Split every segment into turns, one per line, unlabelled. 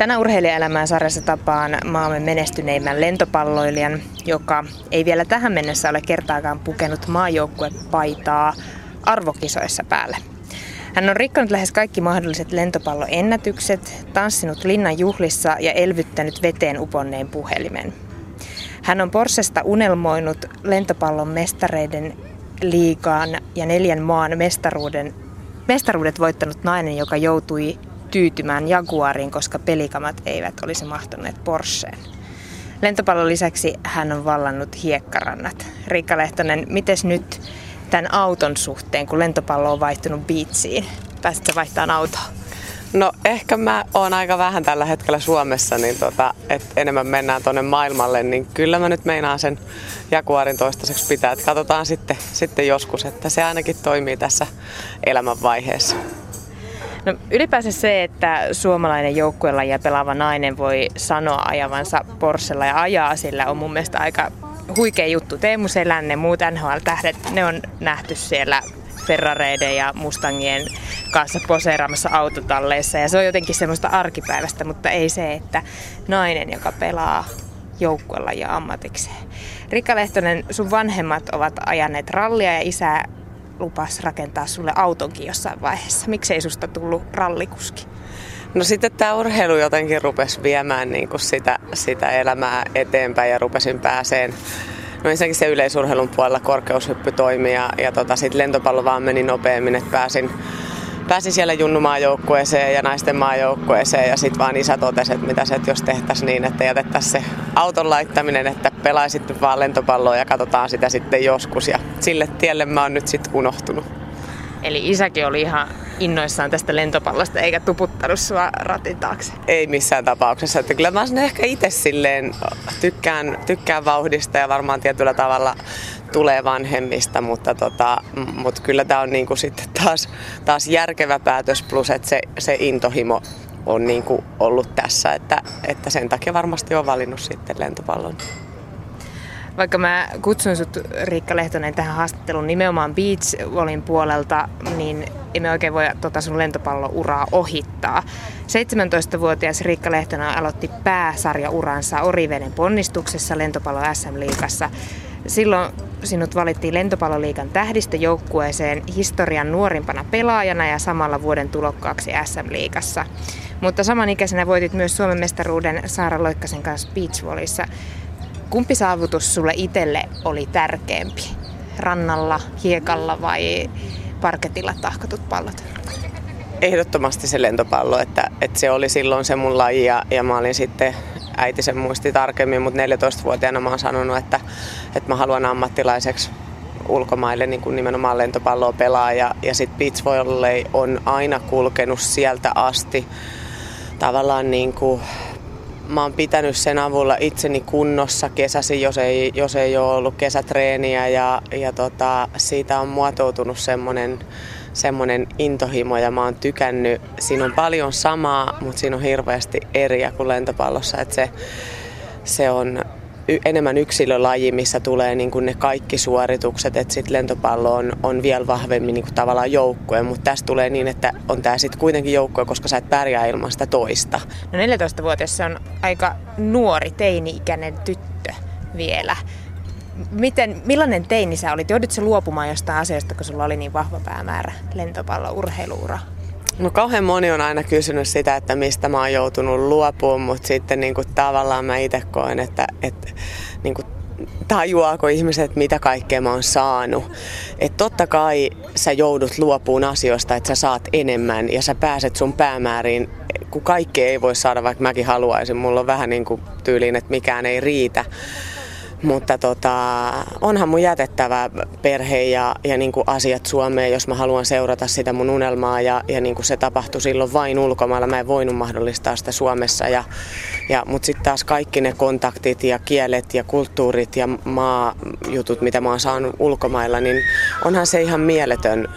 Tänä urheilijaelämään sarjassa tapaan maamme menestyneimmän lentopalloilijan, joka ei vielä tähän mennessä ole kertaakaan pukenut maajoukkuepaitaa arvokisoissa päälle. Hän on rikkonut lähes kaikki mahdolliset lentopalloennätykset, tanssinut linnan juhlissa ja elvyttänyt veteen uponneen puhelimen. Hän on Porsesta unelmoinut lentopallon mestareiden liigaan ja neljän maan mestaruuden, mestaruudet voittanut nainen, joka joutui tyytymään Jaguariin, koska pelikamat eivät olisi mahtuneet Porscheen. Lentopallon lisäksi hän on vallannut hiekkarannat. Riikka Lehtonen, miten nyt tämän auton suhteen, kun lentopallo on vaihtunut biitsiin? Pääsitkö vaihtamaan autoa?
No ehkä mä oon aika vähän tällä hetkellä Suomessa, niin tota, et enemmän mennään tuonne maailmalle, niin kyllä mä nyt meinaan sen Jaguarin toistaiseksi pitää. Et katsotaan sitten, sitten joskus, että se ainakin toimii tässä elämänvaiheessa.
No, ylipäänsä se, että suomalainen joukkueella ja pelaava nainen voi sanoa ajavansa Porschella ja ajaa sillä on mun mielestä aika huikea juttu. Teemu Selänne, muut NHL-tähdet, ne on nähty siellä Ferrareiden ja Mustangien kanssa poseeraamassa autotalleissa ja se on jotenkin semmoista arkipäivästä, mutta ei se, että nainen, joka pelaa joukkueella ja ammatikseen. Rikka Lehtonen, sun vanhemmat ovat ajaneet rallia ja isä lupas rakentaa sulle autonkin jossain vaiheessa. Miksi ei susta tullut rallikuski?
No sitten tämä urheilu jotenkin rupesi viemään niin kuin sitä, sitä elämää eteenpäin ja rupesin pääseen No ensinnäkin se yleisurheilun puolella korkeushyppy toimi ja, ja tota, sitten lentopallo vaan meni nopeammin, että pääsin, pääsin siellä junnumaajoukkueeseen ja naisten maajoukkueeseen ja sitten vaan isä totesi, että mitä se, että jos tehtäisiin niin, että jätettäisiin se auton laittaminen, että pelaisit vaan lentopalloa ja katsotaan sitä sitten joskus ja sille tielle mä oon nyt sitten unohtunut.
Eli isäkin oli ihan innoissaan tästä lentopallosta eikä tuputtanut sua ratin taakse?
Ei missään tapauksessa. Että kyllä mä ehkä itse silleen tykkään, tykkään vauhdista ja varmaan tietyllä tavalla tulee vanhemmista, mutta, tota, mutta kyllä tämä on niinku sitten taas, taas järkevä päätös plus, että se, se intohimo on niinku ollut tässä, että, että sen takia varmasti on valinnut sitten lentopallon
vaikka mä kutsun sut Riikka Lehtonen tähän haastatteluun nimenomaan beach volin puolelta, niin emme oikein voi tota sun lentopallouraa ohittaa. 17-vuotias Riikka Lehtonen aloitti pääsarjauransa Oriveden ponnistuksessa lentopallo SM-liigassa. Silloin sinut valittiin lentopalloliikan tähdistöjoukkueeseen historian nuorimpana pelaajana ja samalla vuoden tulokkaaksi SM-liigassa. Mutta samanikäisenä voitit myös Suomen mestaruuden Saara Loikkasen kanssa beachvolissa. Kumpi saavutus sulle itselle oli tärkeämpi? Rannalla, hiekalla vai parketilla tahkotut pallot?
Ehdottomasti se lentopallo, että, että se oli silloin se mun laji ja, ja mä olin sitten äiti sen muisti tarkemmin, mutta 14-vuotiaana mä oon sanonut, että, että mä haluan ammattilaiseksi ulkomaille niin kuin nimenomaan lentopalloa pelaa ja, ja sitten beach volley on aina kulkenut sieltä asti tavallaan niin kuin mä oon pitänyt sen avulla itseni kunnossa kesäsi, jos ei, jos ei ole ollut kesätreeniä ja, ja tota, siitä on muotoutunut semmoinen semmoinen intohimo ja mä oon tykännyt. Siinä on paljon samaa, mutta siinä on hirveästi eriä kuin lentopallossa. Että se, se on enemmän yksilölaji, missä tulee niin kuin ne kaikki suoritukset, että sitten lentopallo on, on vielä vahvemmin niin kuin tavallaan joukkue, mutta tässä tulee niin, että on tämä sitten kuitenkin joukkue, koska sä et pärjää ilman sitä toista.
No 14-vuotias se on aika nuori, teini-ikäinen tyttö vielä. Miten, millainen teini sä olit? Joudutko luopumaan jostain asiasta, kun sulla oli niin vahva päämäärä lentopallo, urheiluura?
No kauhean moni on aina kysynyt sitä, että mistä mä oon joutunut luopumaan, mutta sitten niin kuin tavallaan mä itse koen, että, että niin kuin tajuaako ihmiset, mitä kaikkea mä oon saanut. Että totta kai sä joudut luopuun asioista, että sä saat enemmän ja sä pääset sun päämääriin, kun kaikkea ei voi saada, vaikka mäkin haluaisin. Mulla on vähän niin kuin tyyliin, että mikään ei riitä. Mutta tota, onhan mun jätettävä perhe ja, ja niin kuin asiat Suomeen, jos mä haluan seurata sitä mun unelmaa. Ja, ja niin kuin se tapahtui silloin vain ulkomailla. Mä en voinut mahdollistaa sitä Suomessa. Ja, ja, Mutta sitten taas kaikki ne kontaktit ja kielet ja kulttuurit ja maajutut, mitä mä oon saanut ulkomailla, niin onhan se ihan mieletön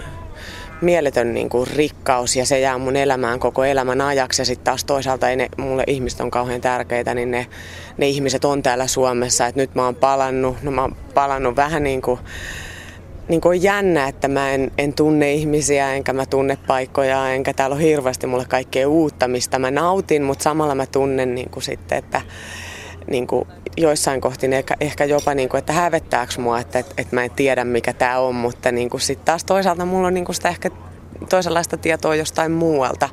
mieletön niin kuin rikkaus ja se jää mun elämään koko elämän ajaksi. Ja sitten taas toisaalta ei ne, mulle ihmiset on kauhean tärkeitä, niin ne, ne ihmiset on täällä Suomessa. Et nyt mä oon palannut, no mä oon palannut vähän niin kuin niin on jännä, että mä en, en tunne ihmisiä, enkä mä tunne paikkoja, enkä täällä ole hirveästi mulle kaikkea uutta, mistä mä nautin, mutta samalla mä tunnen niin kuin sitten, että niin kuin joissain kohtiin ehkä, ehkä jopa, niin kuin, että hävettääkö mua, että, että, että mä en tiedä mikä tämä on, mutta niin sitten taas toisaalta mulla on niin kuin sitä ehkä toisenlaista tietoa jostain muualta,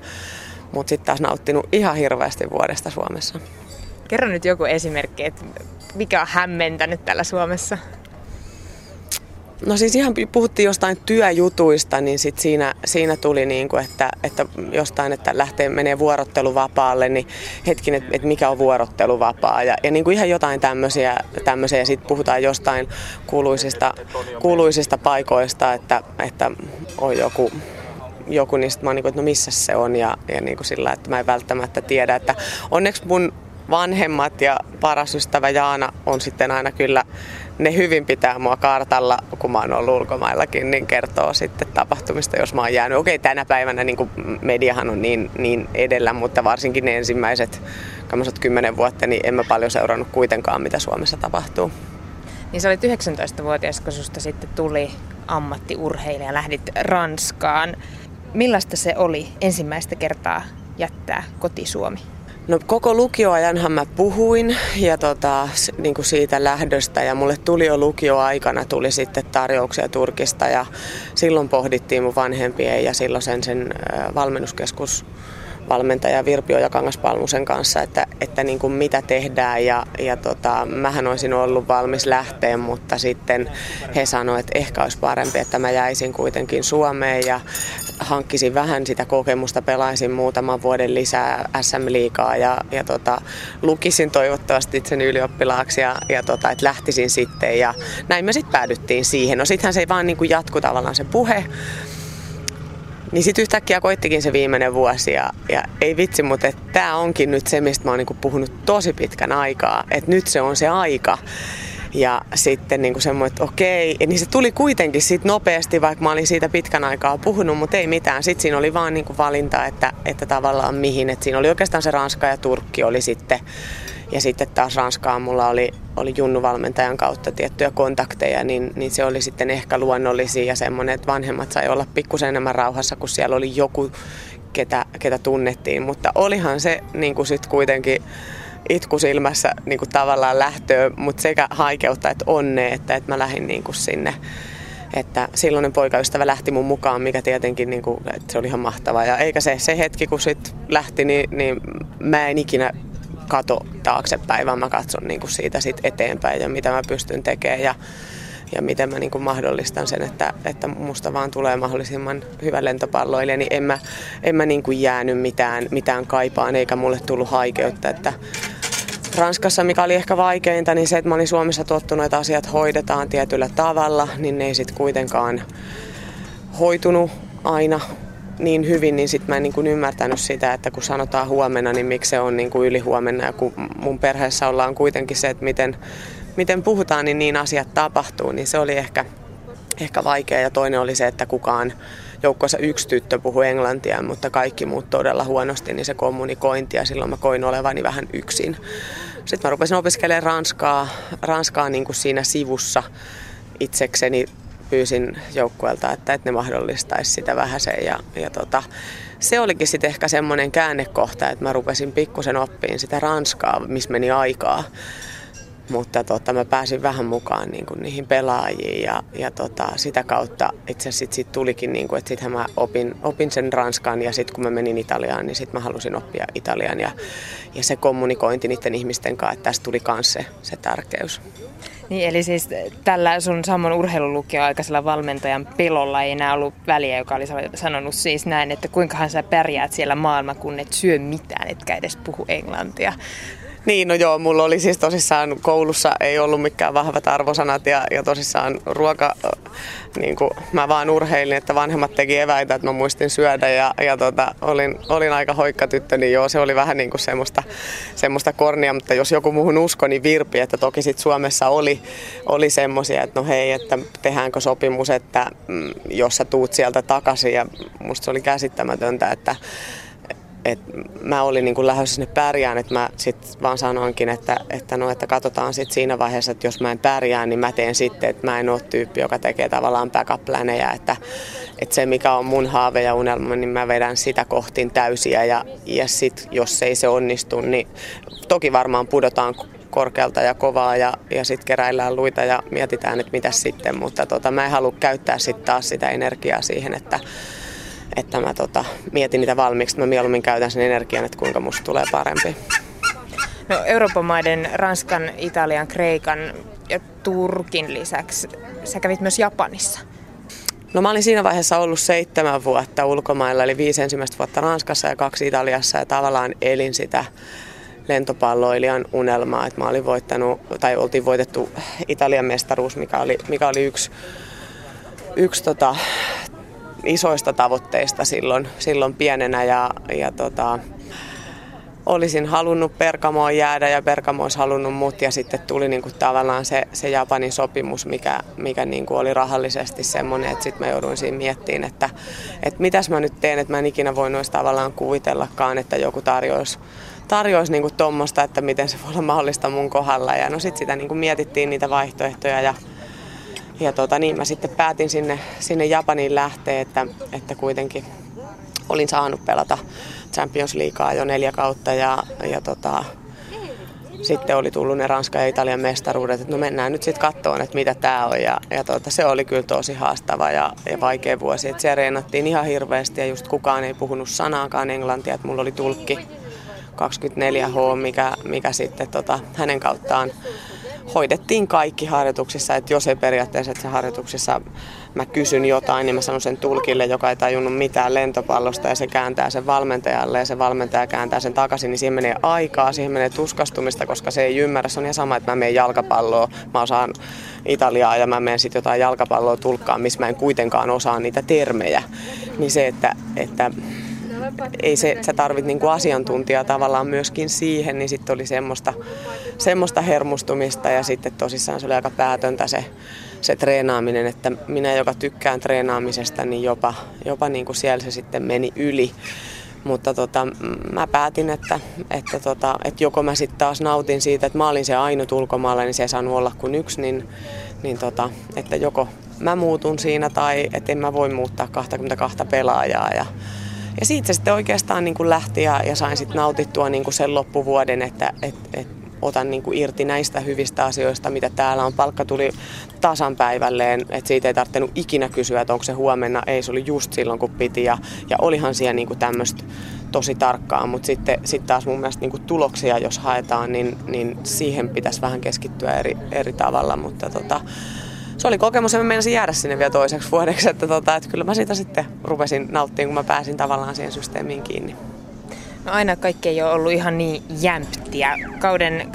mutta sitten taas nauttinut ihan hirveästi vuodesta Suomessa.
Kerro nyt joku esimerkki, että mikä on hämmentänyt täällä Suomessa?
No siis ihan puhuttiin jostain työjutuista, niin sit siinä, siinä tuli niin kuin, että, että jostain, että lähtee, menee vuorotteluvapaalle, niin hetkin, että, että mikä on vuorotteluvapaa. Ja, ja niin kuin ihan jotain tämmöisiä, ja sitten puhutaan jostain kuuluisista, kuuluisista paikoista, että, että on joku joku, niin mä oon niin kuin, että no missä se on? Ja, ja niin kuin sillä, että mä en välttämättä tiedä, että onneksi mun vanhemmat ja paras ystävä Jaana on sitten aina kyllä, ne hyvin pitää mua kartalla, kun mä oon ollut ulkomaillakin, niin kertoo sitten tapahtumista, jos mä oon jäänyt. Okei, tänä päivänä niin mediahan on niin, niin edellä, mutta varsinkin ne ensimmäiset kymmenen vuotta, niin en mä paljon seurannut kuitenkaan, mitä Suomessa tapahtuu.
Niin sä olit 19-vuotias, kun susta sitten tuli ammattiurheilija, lähdit Ranskaan. Millaista se oli ensimmäistä kertaa jättää kotisuomi?
No koko lukioajanhan mä puhuin ja tota, niin kuin siitä lähdöstä ja mulle tuli jo lukioaikana tuli sitten tarjouksia Turkista ja silloin pohdittiin mun vanhempien ja silloin sen, sen valmennuskeskus valmentaja Virpi ja Kangaspalmusen kanssa, että, että niin kuin mitä tehdään ja, ja tota, mähän olisin ollut valmis lähteä, mutta sitten he sanoivat, että ehkä olisi parempi, että mä jäisin kuitenkin Suomeen ja hankkisin vähän sitä kokemusta, pelaisin muutaman vuoden lisää SM-liikaa ja, ja tota, lukisin toivottavasti sen ylioppilaaksi ja, ja tota, että lähtisin sitten ja näin me sitten päädyttiin siihen. No sittenhän se ei vaan niin kuin jatku tavallaan se puhe, niin sitten yhtäkkiä koittikin se viimeinen vuosi ja, ja ei vitsi, mutta tämä onkin nyt se, mistä mä oon niinku puhunut tosi pitkän aikaa. Että nyt se on se aika. Ja sitten niin kuin semmoinen, että okei. Ja niin se tuli kuitenkin sit nopeasti, vaikka mä olin siitä pitkän aikaa puhunut, mutta ei mitään. Sitten siinä oli vaan niin kuin valinta, että, että tavallaan mihin. Että siinä oli oikeastaan se Ranska ja Turkki oli sitten ja sitten taas Ranskaan mulla oli, oli Junnu-valmentajan kautta tiettyjä kontakteja, niin, niin se oli sitten ehkä luonnollisia ja semmoinen, että vanhemmat sai olla pikkusen enemmän rauhassa, kun siellä oli joku, ketä, ketä tunnettiin. Mutta olihan se niin kuin sit kuitenkin itku silmässä niin kuin tavallaan lähtöä, mutta sekä haikeutta että onne, että, että mä lähdin niin kuin sinne että silloinen poikaystävä lähti mun mukaan, mikä tietenkin niin kuin, että se oli ihan mahtavaa. Ja eikä se, se hetki, kun sit lähti, niin, niin mä en ikinä kato taaksepäin, vaan mä katson niin kuin siitä sit eteenpäin ja mitä mä pystyn tekemään ja, ja miten mä niin kuin mahdollistan sen, että, että musta vaan tulee mahdollisimman hyvä lentopalloilija, niin en mä, en mä niin kuin jäänyt mitään, mitään kaipaan eikä mulle tullut haikeutta, että Ranskassa, mikä oli ehkä vaikeinta, niin se, että mä olin Suomessa tottunut, että asiat hoidetaan tietyllä tavalla, niin ne ei sitten kuitenkaan hoitunut aina niin hyvin, niin sitten mä en niin kuin ymmärtänyt sitä, että kun sanotaan huomenna, niin miksi se on niin kuin ylihuomenna. Ja kun mun perheessä ollaan kuitenkin se, että miten, miten puhutaan, niin niin asiat tapahtuu, niin se oli ehkä, ehkä vaikea. Ja toinen oli se, että kukaan joukkoissa yksi tyttö puhui englantia, mutta kaikki muut todella huonosti, niin se kommunikointi ja silloin mä koin olevani vähän yksin. Sitten mä rupesin opiskelemaan ranskaa, ranskaa niin kuin siinä sivussa itsekseni pyysin joukkueelta, että, että ne mahdollistaisi sitä vähäsen. Ja, ja tota, se olikin sitten ehkä semmoinen käännekohta, että mä rupesin pikkusen oppiin sitä ranskaa, missä meni aikaa. Mutta tota, mä pääsin vähän mukaan niin kuin niihin pelaajiin ja, ja tota, sitä kautta itse asiassa sit tulikin, niin kuin, että sitten mä opin, opin sen ranskan ja sitten kun mä menin Italiaan, niin sitten mä halusin oppia Italian ja, ja se kommunikointi niiden ihmisten kanssa, että tästä tuli myös se, se tärkeys.
Niin, eli siis tällä sun sammon urheilulukio aikaisella valmentajan pelolla ei enää ollut väliä, joka oli sanonut siis näin, että kuinkahan sä pärjäät siellä maailma, kun et syö mitään, etkä edes puhu englantia.
Niin, no joo, mulla oli siis tosissaan koulussa ei ollut mikään vahvat arvosanat ja, ja tosissaan ruoka, niin kuin, mä vaan urheilin, että vanhemmat teki eväitä, että mä muistin syödä ja, ja tota, olin, olin aika hoikka tyttö, niin joo, se oli vähän niin kuin semmoista, semmoista kornia, mutta jos joku muuhun usko, niin virpi, että toki sit Suomessa oli, oli semmoisia, että no hei, että tehdäänkö sopimus, että mm, jos sä tuut sieltä takaisin. Ja musta se oli käsittämätöntä, että että mä olin niin lähdössä sinne pärjään, että mä sitten vaan sanoinkin, että, että, no, että katsotaan sitten siinä vaiheessa, että jos mä en pärjää, niin mä teen sitten, että mä en ole tyyppi, joka tekee tavallaan backup että, että se mikä on mun haave ja unelma, niin mä vedän sitä kohtiin täysiä ja, ja sitten jos ei se onnistu, niin toki varmaan pudotaan korkealta ja kovaa ja, ja sitten keräillään luita ja mietitään, että mitä sitten, mutta tota, mä en halua käyttää sitten taas sitä energiaa siihen, että, että mä tota, mietin niitä valmiiksi, mä mieluummin käytän sen energian, että kuinka musta tulee parempi.
No, Euroopan maiden, Ranskan, Italian, Kreikan ja Turkin lisäksi sä kävit myös Japanissa.
No mä olin siinä vaiheessa ollut seitsemän vuotta ulkomailla, eli viisi ensimmäistä vuotta Ranskassa ja kaksi Italiassa ja tavallaan elin sitä lentopalloilijan unelmaa, että mä olin voittanut, tai oltiin voitettu Italian mestaruus, mikä oli, mikä oli yksi, yksi tota, isoista tavoitteista silloin, silloin pienenä ja, ja tota, olisin halunnut Perkamoon jäädä ja Perkamo olisi halunnut mut ja sitten tuli niinku tavallaan se, se Japanin sopimus, mikä, mikä niinku oli rahallisesti semmoinen, että sitten mä jouduin siinä miettimään, että, että mitäs mä nyt teen, että mä en ikinä voinut tavallaan kuvitellakaan, että joku tarjoisi tarjoisi niinku tuommoista, että miten se voi olla mahdollista mun kohdalla. Ja no sitten sitä niinku mietittiin niitä vaihtoehtoja ja, ja tota, niin mä sitten päätin sinne, sinne Japaniin lähteä, että, että kuitenkin olin saanut pelata Champions Leaguea jo neljä kautta ja, ja tota, sitten oli tullut ne Ranska ja Italian mestaruudet, että no mennään nyt sitten kattoon, että mitä tämä on. Ja, ja tota, se oli kyllä tosi haastava ja, ja vaikea vuosi. Et siellä reenattiin ihan hirveästi ja just kukaan ei puhunut sanaakaan englantia, että mulla oli tulkki 24H, mikä, mikä sitten tota, hänen kauttaan hoidettiin kaikki harjoituksissa, että jos ei periaatteessa että harjoituksissa mä kysyn jotain, niin mä sanon sen tulkille, joka ei tajunnut mitään lentopallosta ja se kääntää sen valmentajalle ja se valmentaja kääntää sen takaisin, niin siihen menee aikaa, siihen menee tuskastumista, koska se ei ymmärrä. Se on ihan sama, että mä menen jalkapalloa, mä osaan Italiaa ja mä menen sitten jotain jalkapalloa tulkkaan, missä mä en kuitenkaan osaa niitä termejä. Niin se, että, että ei se, sä tarvit niinku asiantuntijaa tavallaan myöskin siihen, niin sitten oli semmoista, semmoista hermostumista ja sitten tosissaan se oli aika päätöntä se, se treenaaminen, että minä, joka tykkään treenaamisesta, niin jopa, jopa niin kuin siellä se sitten meni yli. Mutta tota, mä päätin, että, että, tota, että joko mä sitten taas nautin siitä, että mä olin se ainut ulkomailla, niin se ei saanut olla kuin yksi, niin, niin tota, että joko mä muutun siinä tai että en mä voi muuttaa 22 pelaajaa. Ja, ja siitä se sitten oikeastaan niin kuin lähti ja, ja sain sitten nautittua niin kuin sen loppuvuoden, että et, et otan niin kuin irti näistä hyvistä asioista, mitä täällä on. Palkka tuli tasan päivälleen, että siitä ei tarvinnut ikinä kysyä, että onko se huomenna. Ei, se oli just silloin, kun piti. Ja, ja olihan siellä niin kuin tämmöistä tosi tarkkaa, mutta sitten sit taas mun mielestä niin tuloksia, jos haetaan, niin, niin siihen pitäisi vähän keskittyä eri, eri tavalla. Mutta tota, se oli kokemus ja mä menisin jäädä sinne vielä toiseksi vuodeksi, että, tota, että kyllä mä siitä sitten rupesin nauttimaan, kun mä pääsin tavallaan siihen systeemiin kiinni.
No aina kaikki ei ole ollut ihan niin jämptiä. Kauden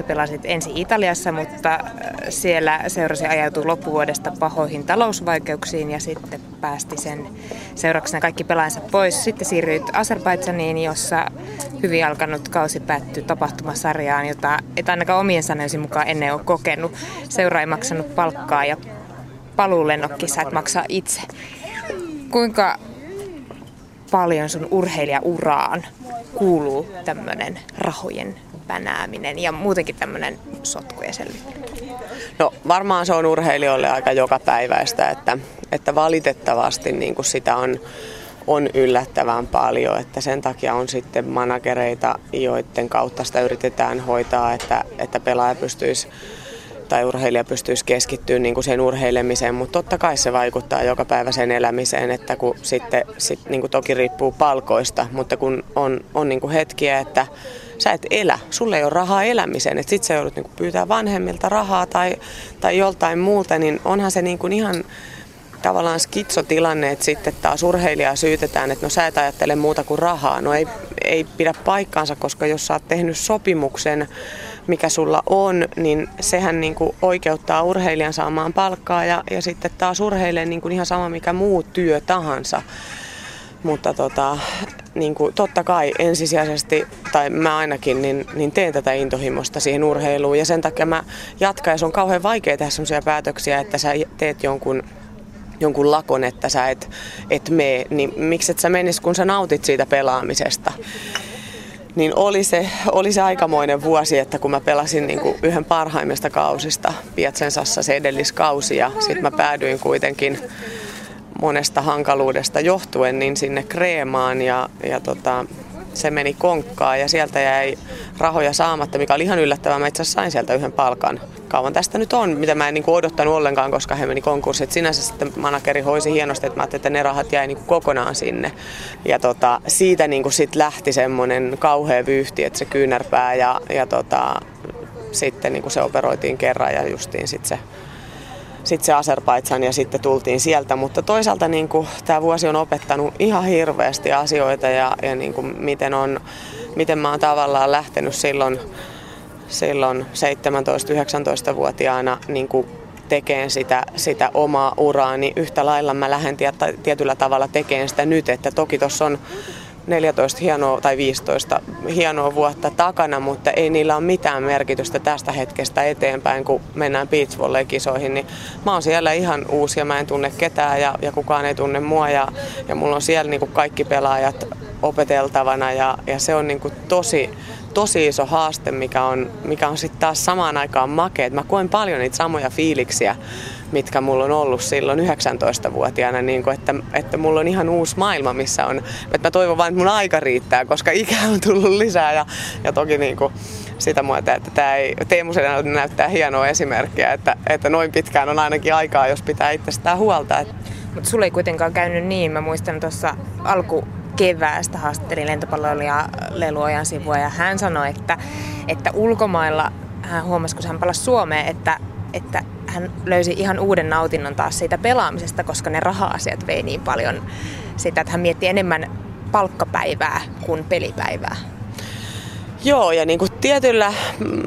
2002-2013 pelasit ensin Italiassa, mutta äh, siellä seurasi ajautui loppuvuodesta pahoihin talousvaikeuksiin ja sitten päästi sen seurauksena kaikki pelaansa pois. Sitten siirryit Azerbaidsaniin, jossa hyvin alkanut kausi päättyi tapahtumasarjaan, jota et ainakaan omien sanojensi mukaan ennen ole kokenut. Seura ei maksanut palkkaa ja paluulennokki sä et maksaa itse. Kuinka paljon sun urheilijauraan kuuluu tämmöinen rahojen pänääminen ja muutenkin tämmöinen sotkujen selvittely?
No varmaan se on urheilijoille aika joka päiväistä, että, että valitettavasti niin kuin sitä on, on yllättävän paljon, että sen takia on sitten managereita, joiden kautta sitä yritetään hoitaa, että, että pelaaja pystyisi tai urheilija pystyisi keskittyä niin kuin sen urheilemiseen, mutta totta kai se vaikuttaa joka päivä sen elämiseen, että kun sitten sit, niin kuin toki riippuu palkoista, mutta kun on, on niin kuin hetkiä, että sä et elä, sulle ei ole rahaa elämiseen, että sit sä joudut niin kuin pyytää vanhemmilta rahaa tai, tai joltain muulta, niin onhan se niin kuin ihan tavallaan skitsotilanne, että sitten taas urheilijaa syytetään, että no sä et ajattele muuta kuin rahaa. No ei, ei pidä paikkaansa, koska jos sä oot tehnyt sopimuksen mikä sulla on, niin sehän niin kuin oikeuttaa urheilijan saamaan palkkaa ja, ja sitten taas urheilijan niin kuin ihan sama mikä muu työ tahansa. Mutta tota, niin kuin, totta kai ensisijaisesti, tai mä ainakin, niin, niin teen tätä intohimosta siihen urheiluun. Ja sen takia mä jatkan, ja se on kauhean vaikea tehdä sellaisia päätöksiä, että sä teet jonkun jonkun lakon, että sä et, et mene, niin miksi et sä menis, kun sä nautit siitä pelaamisesta niin oli se, oli se aikamoinen vuosi, että kun mä pelasin niin kuin yhden parhaimmista kausista Piatsensassa se edelliskausi ja sitten mä päädyin kuitenkin monesta hankaluudesta johtuen niin sinne Kreemaan ja, ja tota, se meni konkkaan ja sieltä jäi rahoja saamatta, mikä oli ihan yllättävää. Mä itse asiassa sain sieltä yhden palkan. Kauan tästä nyt on, mitä mä en niin kuin odottanut ollenkaan, koska he meni konkurssiin. Sinänsä sitten manageri hoisi hienosti, että mä ajattelin, että ne rahat jäi niin kokonaan sinne. Ja tota, siitä niin kuin sit lähti semmoinen kauhea vyyhti, että se kyynärpää ja, ja tota, sitten niin kuin se operoitiin kerran ja justiin sitten se sitten se Azerbaidsan ja sitten tultiin sieltä. Mutta toisaalta niin kuin, tämä vuosi on opettanut ihan hirveästi asioita ja, ja niin kuin, miten, on, miten mä oon tavallaan lähtenyt silloin, silloin 17-19-vuotiaana niin kuin tekemään sitä, sitä omaa uraani. Niin yhtä lailla mä lähden tietyllä tavalla tekemään sitä nyt, että toki tuossa on 14 hienoa tai 15 hienoa vuotta takana, mutta ei niillä ole mitään merkitystä tästä hetkestä eteenpäin, kun mennään beach kisoihin niin mä oon siellä ihan uusi ja mä en tunne ketään ja, ja kukaan ei tunne mua ja, ja mulla on siellä niin kuin kaikki pelaajat opeteltavana ja, ja se on niin kuin tosi, tosi iso haaste, mikä on, mikä on sitten taas samaan aikaan makea. Mä koen paljon niitä samoja fiiliksiä mitkä mulla on ollut silloin 19-vuotiaana, niin kuin, että, että mulla on ihan uusi maailma, missä on, että mä toivon vain, että mun aika riittää, koska ikä on tullut lisää ja, ja toki niin kuin, sitä muuta, että tämä ei, Teemu näyttää hienoa esimerkkiä, että, että noin pitkään on ainakin aikaa, jos pitää itsestään huolta.
Mutta sulle ei kuitenkaan käynyt niin, mä muistan tuossa alku keväästä haastattelin lentopalloilija Leluojan sivua ja hän sanoi, että, että ulkomailla hän huomasi, kun hän palasi Suomeen, että, että hän löysi ihan uuden nautinnon taas siitä pelaamisesta, koska ne raha-asiat vei niin paljon sitä, että hän mietti enemmän palkkapäivää kuin pelipäivää.
Joo, ja niin kuin tietyllä,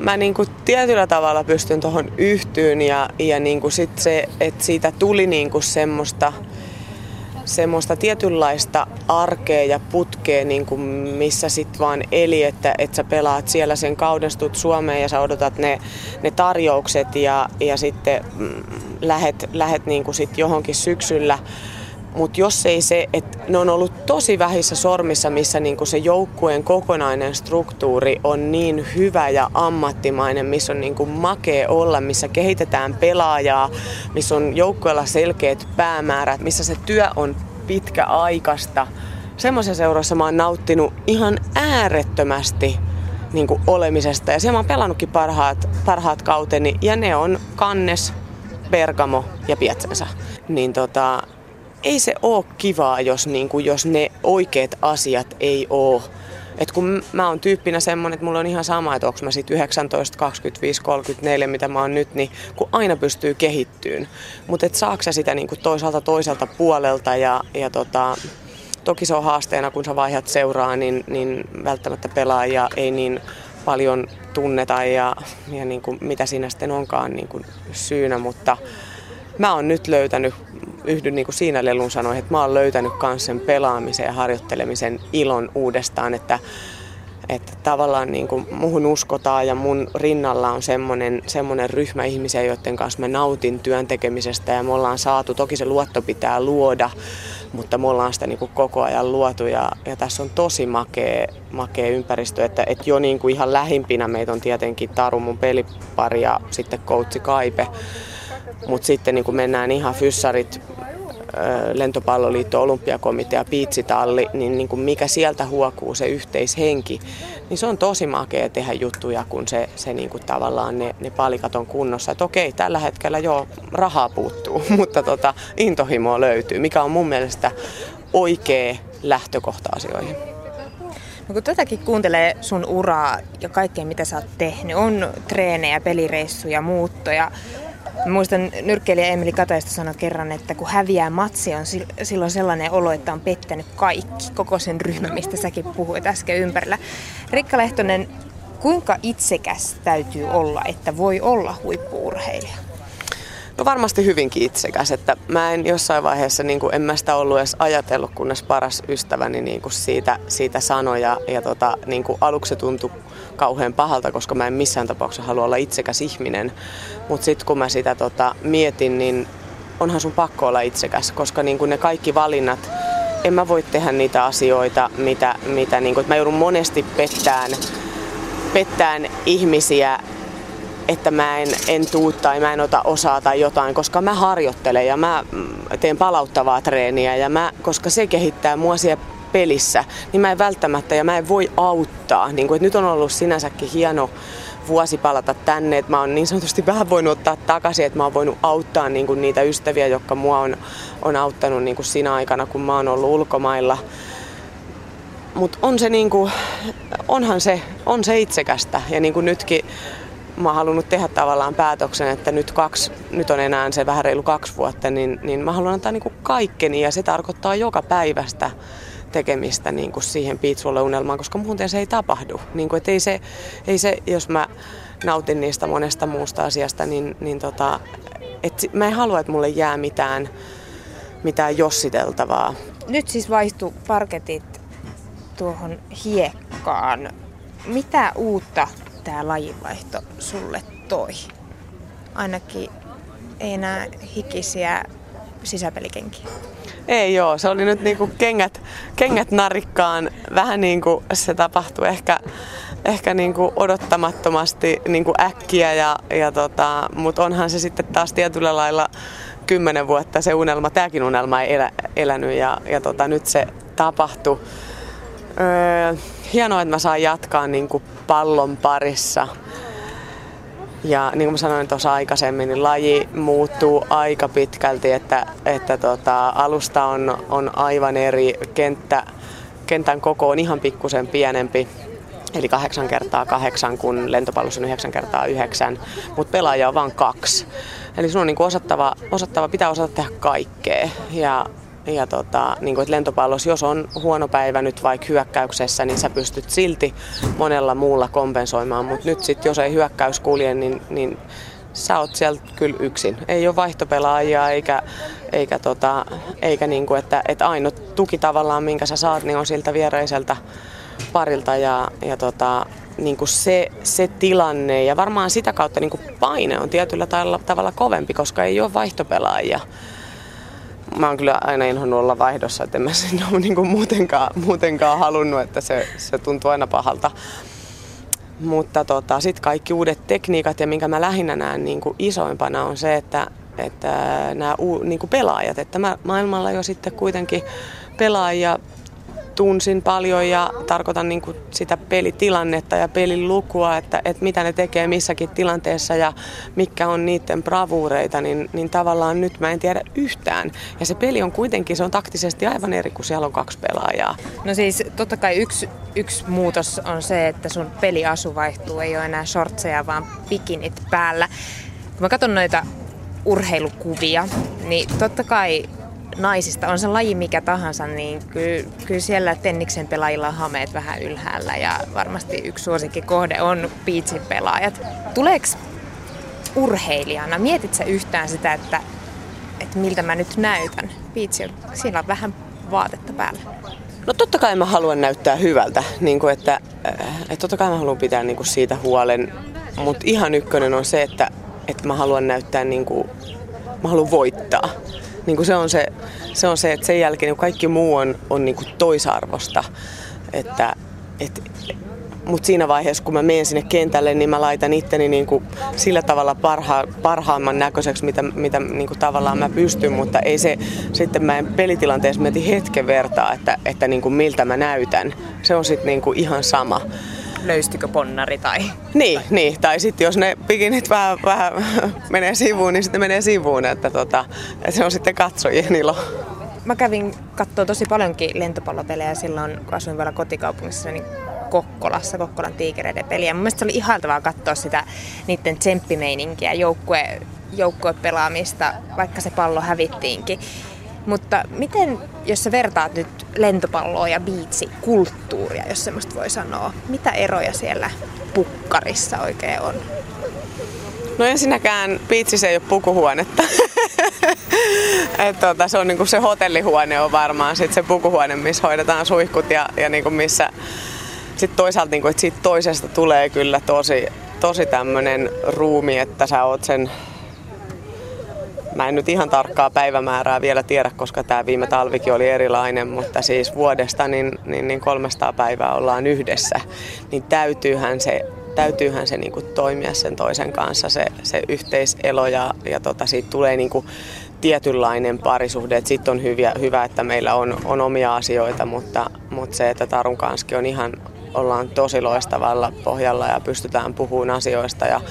mä niin kuin tietyllä tavalla pystyn tuohon yhtyyn ja, ja niin kuin sit se, että siitä tuli niin kuin semmoista, semmoista tietynlaista arkea ja putkea, niin kuin missä sit vaan eli, että, että sä pelaat siellä sen kauden, Suomeen ja sä odotat ne, ne tarjoukset ja, ja sitten mm, lähet, lähet niin kuin sit johonkin syksyllä mutta jos ei se, että ne on ollut tosi vähissä sormissa, missä niinku se joukkueen kokonainen struktuuri on niin hyvä ja ammattimainen, missä on niinku makea olla, missä kehitetään pelaajaa, missä on joukkueella selkeät päämäärät, missä se työ on pitkäaikaista. Semmoisen seurassa mä oon nauttinut ihan äärettömästi niin olemisesta. Ja siellä mä oon pelannutkin parhaat, parhaat kauteni ja ne on Kannes, Bergamo ja Pietsensa. Niin tota, ei se ole kivaa, jos, niin kuin, jos ne oikeat asiat ei ole. Et kun mä oon tyyppinä semmonen, että mulla on ihan sama, että onko mä sit 19, 25, 34, mitä mä oon nyt, niin kun aina pystyy kehittyyn. Mutta et saako sä sitä niin kuin toisaalta toiselta puolelta ja, ja tota, toki se on haasteena, kun sä vaihdat seuraa, niin, niin välttämättä pelaajia ei niin paljon tunneta ja, ja niin kuin, mitä siinä sitten onkaan niin kuin syynä, mutta mä oon nyt löytänyt yhdyn niin kuin siinä lelun sanoihin, että mä oon löytänyt myös sen pelaamisen ja harjoittelemisen ilon uudestaan, että, että tavallaan niin kuin muhun uskotaan ja mun rinnalla on semmoinen, semmoinen ryhmä ihmisiä, joiden kanssa mä nautin työn tekemisestä ja me ollaan saatu, toki se luotto pitää luoda, mutta me ollaan sitä niin kuin koko ajan luotu ja, ja tässä on tosi makea, makea ympäristö, että, että jo niin kuin ihan lähimpinä meitä on tietenkin Taru mun pelipari ja sitten koutsi Kaipe, mutta sitten niin kun mennään ihan fyssarit, lentopalloliitto, olympiakomitea, piitsitalli, niin, niin kuin mikä sieltä huokuu se yhteishenki, niin se on tosi makea tehdä juttuja, kun se, se niin kuin tavallaan ne, ne palikat on kunnossa. Että okei, tällä hetkellä jo rahaa puuttuu, mutta tota, intohimoa löytyy, mikä on mun mielestä oikea lähtökohta asioihin.
No kun tätäkin kuuntelee sun uraa ja kaikkea mitä sä oot tehnyt, on treenejä, pelireissuja, muuttoja, Mä muistan nyrkkeilijä Emeli Kataista sanoi kerran, että kun häviää matsi, on silloin sellainen olo, että on pettänyt kaikki, koko sen ryhmän, mistä säkin puhuit äsken ympärillä. Rikka Lehtonen, kuinka itsekäs täytyy olla, että voi olla huippuurheilija?
No varmasti hyvinkin itsekäs, että mä en jossain vaiheessa, niin kuin, en mä sitä ollut edes ajatellut, kunnes paras ystäväni niin kuin siitä, siitä sanoi ja, ja tota, niin kuin aluksi se tuntui kauhean pahalta, koska mä en missään tapauksessa halua olla itsekäs ihminen. Mutta sitten kun mä sitä tota, mietin, niin onhan sun pakko olla itsekäs, koska niin ne kaikki valinnat, en mä voi tehdä niitä asioita, mitä, mitä niin kuin, että mä joudun monesti pettään, pettään ihmisiä että mä en, en tuu tai mä en ota osaa tai jotain, koska mä harjoittelen ja mä mm, teen palauttavaa treeniä ja mä, koska se kehittää mua siellä pelissä, niin mä en välttämättä ja mä en voi auttaa. Niin kuin, nyt on ollut sinänsäkin hieno vuosi palata tänne, että mä oon niin sanotusti vähän voinut ottaa takaisin, että mä oon voinut auttaa niin kuin niitä ystäviä, jotka mua on, on auttanut niin kuin siinä aikana, kun mä oon ollut ulkomailla. Mutta on se niin kuin, onhan se, on se itsekästä ja niin kuin nytkin mä oon halunnut tehdä tavallaan päätöksen, että nyt, kaksi, nyt on enää se vähän reilu kaksi vuotta, niin, niin mä haluan antaa niin kuin kaikkeni ja se tarkoittaa joka päivästä tekemistä niin kuin siihen unelmaan, koska muuten se ei tapahdu. Niin kuin, että ei, se, ei se, jos mä nautin niistä monesta muusta asiasta, niin, niin tota, et mä en halua, että mulle jää mitään, mitään jossiteltavaa.
Nyt siis vaihtui parketit tuohon hiekkaan. Mitä uutta tämä lajinvaihto sulle toi? Ainakin ei enää hikisiä sisäpelikenkiä.
Ei joo, se oli nyt niinku kengät, kengät narikkaan. Vähän niin kuin se tapahtui ehkä, ehkä niinku odottamattomasti niinku äkkiä, ja, ja tota, mutta onhan se sitten taas tietyllä lailla kymmenen vuotta se unelma, tämäkin unelma ei elä, elänyt ja, ja tota, nyt se tapahtui. Öö, hienoa, että mä saan jatkaa niinku pallon parissa. Ja niin kuin sanoin tuossa aikaisemmin, niin laji muuttuu aika pitkälti, että, että tota, alusta on, on aivan eri kenttä. Kentän koko on ihan pikkusen pienempi, eli kahdeksan kertaa kahdeksan, kun lentopallossa on yhdeksän kertaa yhdeksän, mutta pelaaja on vain kaksi. Eli sun on niin osattava, osattava, pitää osata tehdä kaikkea. Ja ja tota, niin kuin, että lentopallossa, jos on huono päivä nyt vaikka hyökkäyksessä, niin sä pystyt silti monella muulla kompensoimaan. Mutta nyt sitten, jos ei hyökkäys kulje, niin, niin sä oot siellä kyllä yksin. Ei ole vaihtopelaajia eikä, eikä, tota, eikä niin kuin, että, että ainoa tuki tavallaan, minkä sä saat, niin on siltä viereiseltä parilta ja, ja tota, niin kuin se, se tilanne ja varmaan sitä kautta niin kuin paine on tietyllä tavalla kovempi, koska ei ole vaihtopelaajia mä oon kyllä aina inhonnut olla vaihdossa, että en mä sinne ole niin muutenkaan, muutenkaan halunnut, että se, se tuntuu aina pahalta. Mutta tota, sitten kaikki uudet tekniikat ja minkä mä lähinnä näen niin kuin isoimpana on se, että, että nämä niin kuin pelaajat, että mä maailmalla jo sitten kuitenkin pelaajia tunsin paljon ja tarkoitan niin kuin sitä pelitilannetta ja pelin lukua, että, että mitä ne tekee missäkin tilanteessa ja mikä on niiden bravuureita, niin, niin tavallaan nyt mä en tiedä yhtään. Ja se peli on kuitenkin, se on taktisesti aivan eri, kun siellä on kaksi pelaajaa.
No siis totta kai yksi, yksi muutos on se, että sun peliasu vaihtuu, ei ole enää shortseja, vaan pikinit päällä. Kun mä katson noita urheilukuvia, niin totta kai naisista, on se laji mikä tahansa, niin kyllä, kyllä siellä tenniksen pelaajilla on hameet vähän ylhäällä ja varmasti yksi suosikki kohde on piitsin pelaajat. Tuleeko urheilijana, mietit sä yhtään sitä, että, että miltä mä nyt näytän? Piitsi, siinä on vähän vaatetta päällä.
No totta kai mä haluan näyttää hyvältä, niin kuin että, äh, että totta kai mä haluan pitää niin kuin siitä huolen, mutta ihan ykkönen on se, että, että mä haluan näyttää niin kuin, mä haluan voittaa niin kuin se, on se, se on se, että sen jälkeen niin kaikki muu on, on niin kuin toisarvosta. Että, et, mutta siinä vaiheessa, kun mä menen sinne kentälle, niin mä laitan itteni niin kuin sillä tavalla parha, parhaamman näköiseksi, mitä, mitä niin kuin tavallaan mä pystyn, mutta ei se, sitten mä en pelitilanteessa mieti hetken vertaa, että, että niin kuin miltä mä näytän. Se on sitten niin kuin ihan sama
löystikö ponnari tai...
Niin, niin. tai sitten jos ne pikinit vähän, vähän menee sivuun, niin sitten menee sivuun, että, tota, että se on sitten katsojien ilo.
Mä kävin katsoa tosi paljonkin lentopallopelejä silloin, kun asuin vielä kotikaupungissa, niin Kokkolassa, Kokkolan tiikereiden peliä. Mun mielestä se oli ihailtavaa katsoa sitä niiden tsemppimeininkiä, joukkue, joukkuepelaamista, vaikka se pallo hävittiinkin. Mutta miten, jos sä vertaat nyt lentopalloa ja biitsikulttuuria, jos semmoista voi sanoa, mitä eroja siellä pukkarissa oikein on?
No ensinnäkään biitsissä ei ole pukuhuonetta. Et tota, se on niinku se hotellihuone on varmaan sit se pukuhuone, missä hoidetaan suihkut ja, ja niinku missä sit toisaalta niinku, että siitä toisesta tulee kyllä tosi, tosi tämmöinen ruumi, että sä oot sen mä en nyt ihan tarkkaa päivämäärää vielä tiedä, koska tämä viime talvikin oli erilainen, mutta siis vuodesta niin, niin, niin 300 päivää ollaan yhdessä, niin täytyyhän se täytyyhän se niin kuin toimia sen toisen kanssa, se, se yhteiselo ja, ja tota, siitä tulee niin kuin tietynlainen parisuhde. Sitten on hyviä, hyvä, että meillä on, on omia asioita, mutta, mutta se, että Tarun kanssa on ihan, ollaan tosi loistavalla pohjalla ja pystytään puhumaan asioista ja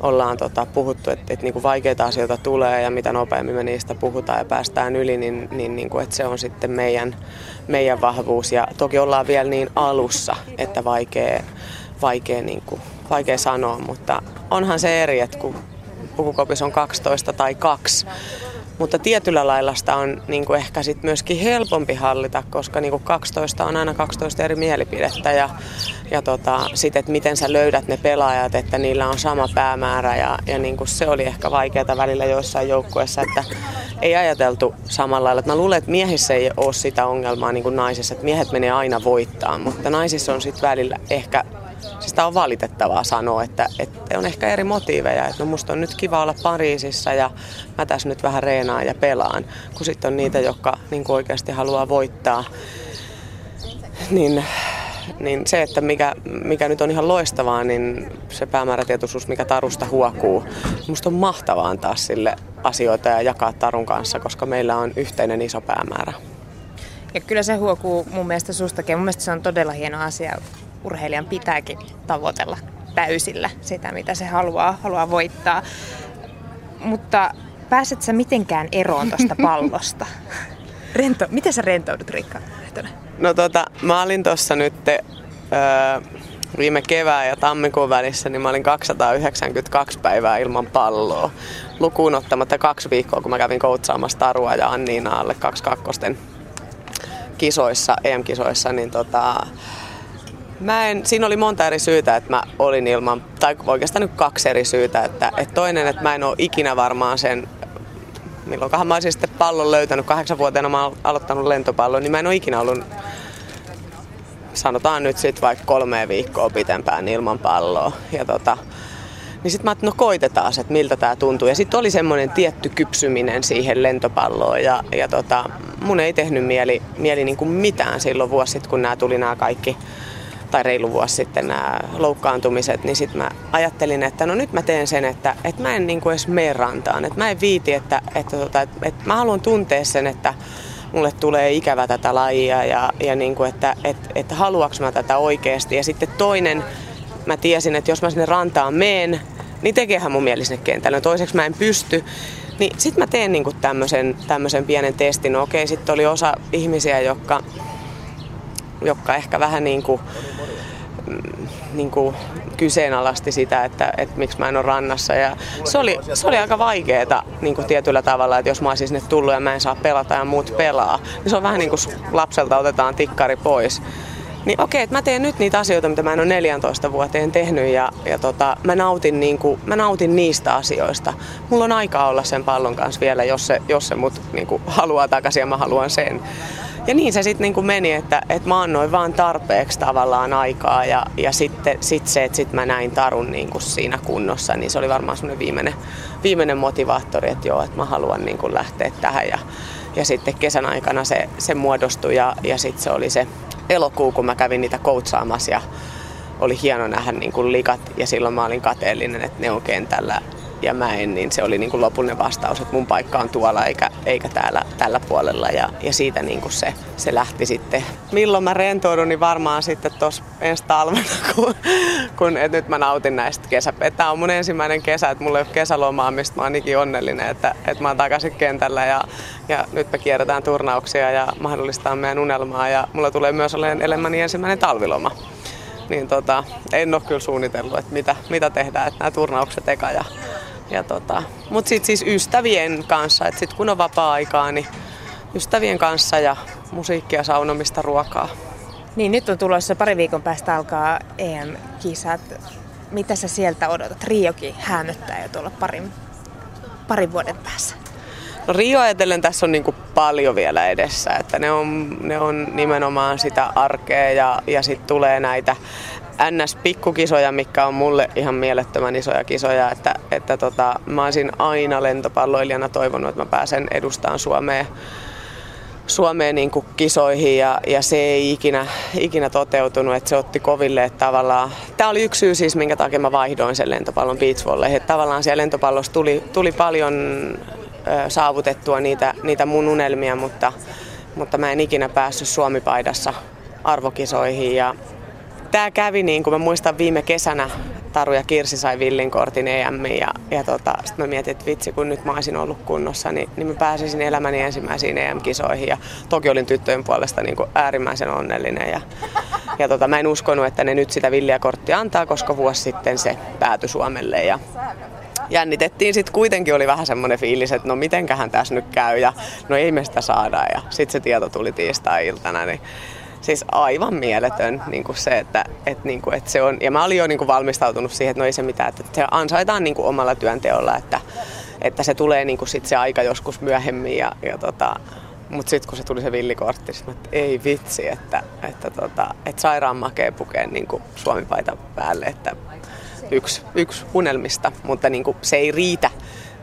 ollaan tota, puhuttu, että, että niinku vaikeita asioita tulee ja mitä nopeammin me niistä puhutaan ja päästään yli, niin, niin niinku, että se on sitten meidän, meidän vahvuus. Ja toki ollaan vielä niin alussa, että vaikea, vaikea, niinku, vaikea sanoa, mutta onhan se eri, että kun pukukopissa on 12 tai 2, mutta tietyllä lailla sitä on niin kuin ehkä sit myöskin helpompi hallita, koska niin kuin 12 on aina 12 eri mielipidettä ja, ja tota, sit, että miten sä löydät ne pelaajat, että niillä on sama päämäärä ja, ja niin kuin se oli ehkä vaikeaa välillä joissain joukkueissa, että ei ajateltu samalla lailla. Mä luulen, että miehissä ei ole sitä ongelmaa niin kuin naisissa, että miehet menee aina voittaa, mutta naisissa on sitten välillä ehkä Siis tämä on valitettavaa sanoa, että, että on ehkä eri motiiveja. Että no musta on nyt kiva olla Pariisissa ja mä tässä nyt vähän reenaan ja pelaan. Kun sitten on niitä, jotka niin oikeasti haluaa voittaa. Niin, niin se, että mikä, mikä nyt on ihan loistavaa, niin se päämäärätietoisuus, mikä Tarusta huokuu. Musta on mahtavaa antaa sille asioita ja jakaa Tarun kanssa, koska meillä on yhteinen iso päämäärä.
Ja kyllä se huokuu mun mielestä sustakin. Mun mielestä se on todella hieno asia urheilijan pitääkin tavoitella täysillä sitä, mitä se haluaa, haluaa voittaa. Mutta pääset sä mitenkään eroon tuosta pallosta? Rento, miten sä rentoudut, Riikka
No tota, mä olin tuossa nyt öö, viime kevään ja tammikuun välissä, niin mä olin 292 päivää ilman palloa. Lukuun ottamatta kaksi viikkoa, kun mä kävin koutsaamassa Tarua ja Anniina alle 22 kisoissa, EM-kisoissa, niin tota, Mä en, siinä oli monta eri syytä, että mä olin ilman, tai oikeastaan nyt kaksi eri syytä. Että, että toinen, että mä en ole ikinä varmaan sen, milloinkohan mä olisin sitten pallon löytänyt, kahdeksanvuotiaana mä oon aloittanut lentopallon, niin mä en ole ikinä ollut, sanotaan nyt sitten vaikka kolme viikkoa pitempään ilman palloa. Ja tota, niin sitten mä ajattelin, no koitetaan että miltä tämä tuntuu. Ja sitten oli semmoinen tietty kypsyminen siihen lentopalloon. Ja, ja tota, mun ei tehnyt mieli, mieli niin kuin mitään silloin vuosi sitten, kun nämä tuli nämä kaikki tai reilu vuosi sitten nämä loukkaantumiset, niin sitten mä ajattelin, että no nyt mä teen sen, että, että mä en niin kuin edes mene rantaan. Että mä en viiti, että, että, tota, että, että mä haluan tuntea sen, että mulle tulee ikävä tätä lajia ja, ja niin kuin, että, että, että haluaks mä tätä oikeasti. Ja sitten toinen, mä tiesin, että jos mä sinne rantaan meen, niin tekeehän mun mieli sinne kentälle. No toiseksi mä en pysty. Niin sitten mä teen niinku tämmöisen, tämmöisen pienen testin. No okei, sitten oli osa ihmisiä, jotka, jotka ehkä vähän niin kuin niin kuin kyseenalaisti sitä, että, että miksi mä en ole rannassa. Ja se, oli, se oli aika vaikeaa niin kuin tietyllä tavalla, että jos mä olisin sinne tullut ja mä en saa pelata ja muut pelaa, niin se on vähän niin kuin lapselta otetaan tikkari pois. Niin okei, että mä teen nyt niitä asioita, mitä mä en ole 14 vuoteen tehnyt ja, ja tota, mä, nautin niin kuin, mä nautin niistä asioista. Mulla on aikaa olla sen pallon kanssa vielä, jos se, jos se mut niin kuin, haluaa takaisin ja mä haluan sen. Ja niin se sitten niinku meni, että, että mä annoin vaan tarpeeksi tavallaan aikaa ja, ja sitten sit se, että sit mä näin Tarun niinku siinä kunnossa, niin se oli varmaan semmoinen viimeinen, viimeinen motivaattori, että joo, että mä haluan niinku lähteä tähän. Ja, ja sitten kesän aikana se, se muodostui ja, ja sitten se oli se elokuu, kun mä kävin niitä koutsaamassa ja oli hieno nähdä niin kuin likat. Ja silloin mä olin kateellinen, että ne on kentällä ja mä en, niin se oli niin kuin lopullinen vastaus, että mun paikka on tuolla eikä, eikä täällä tällä puolella. Ja, ja siitä niin kuin se, se lähti sitten. Milloin mä rentoudun, niin varmaan sitten tuossa ensi talvena, kun, kun et nyt mä nautin näistä kesä. Tämä on mun ensimmäinen kesä, että mulla ei ole kesälomaa, mistä mä oon ikin onnellinen, että, että mä oon takaisin kentällä ja, ja nyt me kierretään turnauksia ja mahdollistaa meidän unelmaa ja mulla tulee myös olemaan elämäni ensimmäinen talviloma niin tota, en ole kyllä suunnitellut, että mitä, mitä tehdään, että nämä turnaukset eka ja ja tota, Mutta sitten siis ystävien kanssa, että sitten kun on vapaa-aikaa, niin ystävien kanssa ja musiikkia, saunomista, ruokaa.
Niin, nyt on tulossa pari viikon päästä alkaa EM-kisat. Mitä sä sieltä odotat? Riokin häämöttää jo tuolla parin, parin vuoden päässä.
No Rio ajatellen tässä on niin kuin paljon vielä edessä, että ne on, ne on nimenomaan sitä arkea ja, ja sitten tulee näitä NS-pikkukisoja, mikä on mulle ihan mielettömän isoja kisoja, että, että tota, mä olisin aina lentopalloilijana toivonut, että mä pääsen edustamaan Suomeen Suomeen niin kuin kisoihin ja, ja se ei ikinä, ikinä toteutunut, että se otti koville, että tavallaan, tämä oli yksi syy siis, minkä takia mä vaihdoin sen lentopallon beachvolleihin, että tavallaan siellä lentopallossa tuli, tuli paljon ö, saavutettua niitä, niitä mun unelmia, mutta, mutta mä en ikinä päässyt Suomipaidassa arvokisoihin ja tämä kävi niin kuin mä muistan viime kesänä. Taru ja Kirsi sai Villin kortin EM ja, ja tota, sitten mä mietin, että vitsi kun nyt mä olisin ollut kunnossa, niin, niin mä pääsisin elämäni ensimmäisiin EM-kisoihin ja toki olin tyttöjen puolesta niin kuin äärimmäisen onnellinen ja, ja tota, mä en uskonut, että ne nyt sitä villiä korttia antaa, koska vuosi sitten se päätyi Suomelle. Ja jännitettiin sitten kuitenkin oli vähän semmoinen fiilis, että no mitenköhän tässä nyt käy ja no ei me sitä saada. Ja sitten se tieto tuli tiistai-iltana, niin siis aivan mieletön niin kuin se, että, että, niin kuin, että se on, ja mä olin jo niin kuin valmistautunut siihen, että no ei se mitään, että se ansaitaan niin kuin omalla työnteolla, että, että se tulee niin kuin sit se aika joskus myöhemmin ja, ja tota, mutta sitten kun se tuli se villikortti, mä, että ei vitsi, että, että, tota, että sairaan makea pukea niin Suomi-paita päälle, että yksi, yksi unelmista, mutta niin kuin, se ei riitä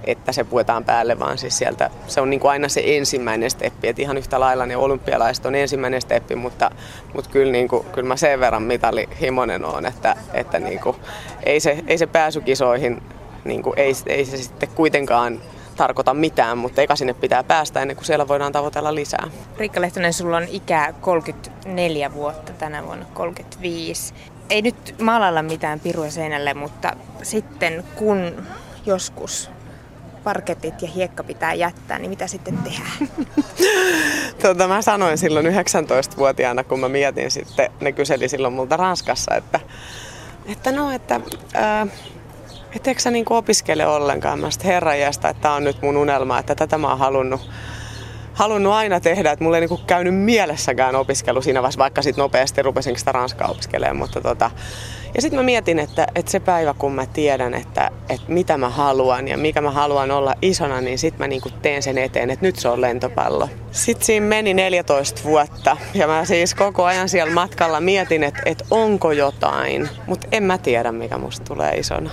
että se puetaan päälle, vaan siis sieltä se on niin kuin aina se ensimmäinen steppi. Että ihan yhtä lailla ne olympialaiset on ensimmäinen steppi, mutta, mutta kyllä, niin kuin, kyllä mä sen verran mitalihimonen on, että, että niin kuin, ei, se, ei se pääsy kisoihin, niin kuin, ei, ei se sitten kuitenkaan tarkoita mitään, mutta eka sinne pitää päästä ennen kuin siellä voidaan tavoitella lisää.
Riikka Lehtonen, sulla on ikää 34 vuotta, tänä vuonna 35. Ei nyt maalailla mitään piruja seinälle, mutta sitten kun joskus parketit ja hiekka pitää jättää, niin mitä sitten tehdään?
tota, mä sanoin silloin 19-vuotiaana, kun mä mietin sitten, ne kyseli silloin multa Ranskassa, että, että no, että ää, et eikö sä niin opiskele ollenkaan? Mä sitten herran että tämä on nyt mun unelma, että tätä mä oon halunnut halunnut aina tehdä, että mulla ei niinku käynyt mielessäkään opiskelu siinä vaiheessa, vaikka sitten nopeasti rupesin sitä ranskaa opiskelemaan. Mutta tota, ja sitten mä mietin, että, että se päivä kun mä tiedän, että, että mitä mä haluan ja mikä mä haluan olla isona, niin sitten mä niinku teen sen eteen, että nyt se on lentopallo. Sitten siinä meni 14 vuotta ja mä siis koko ajan siellä matkalla mietin, että, että onko jotain, mutta en mä tiedä mikä musta tulee isona.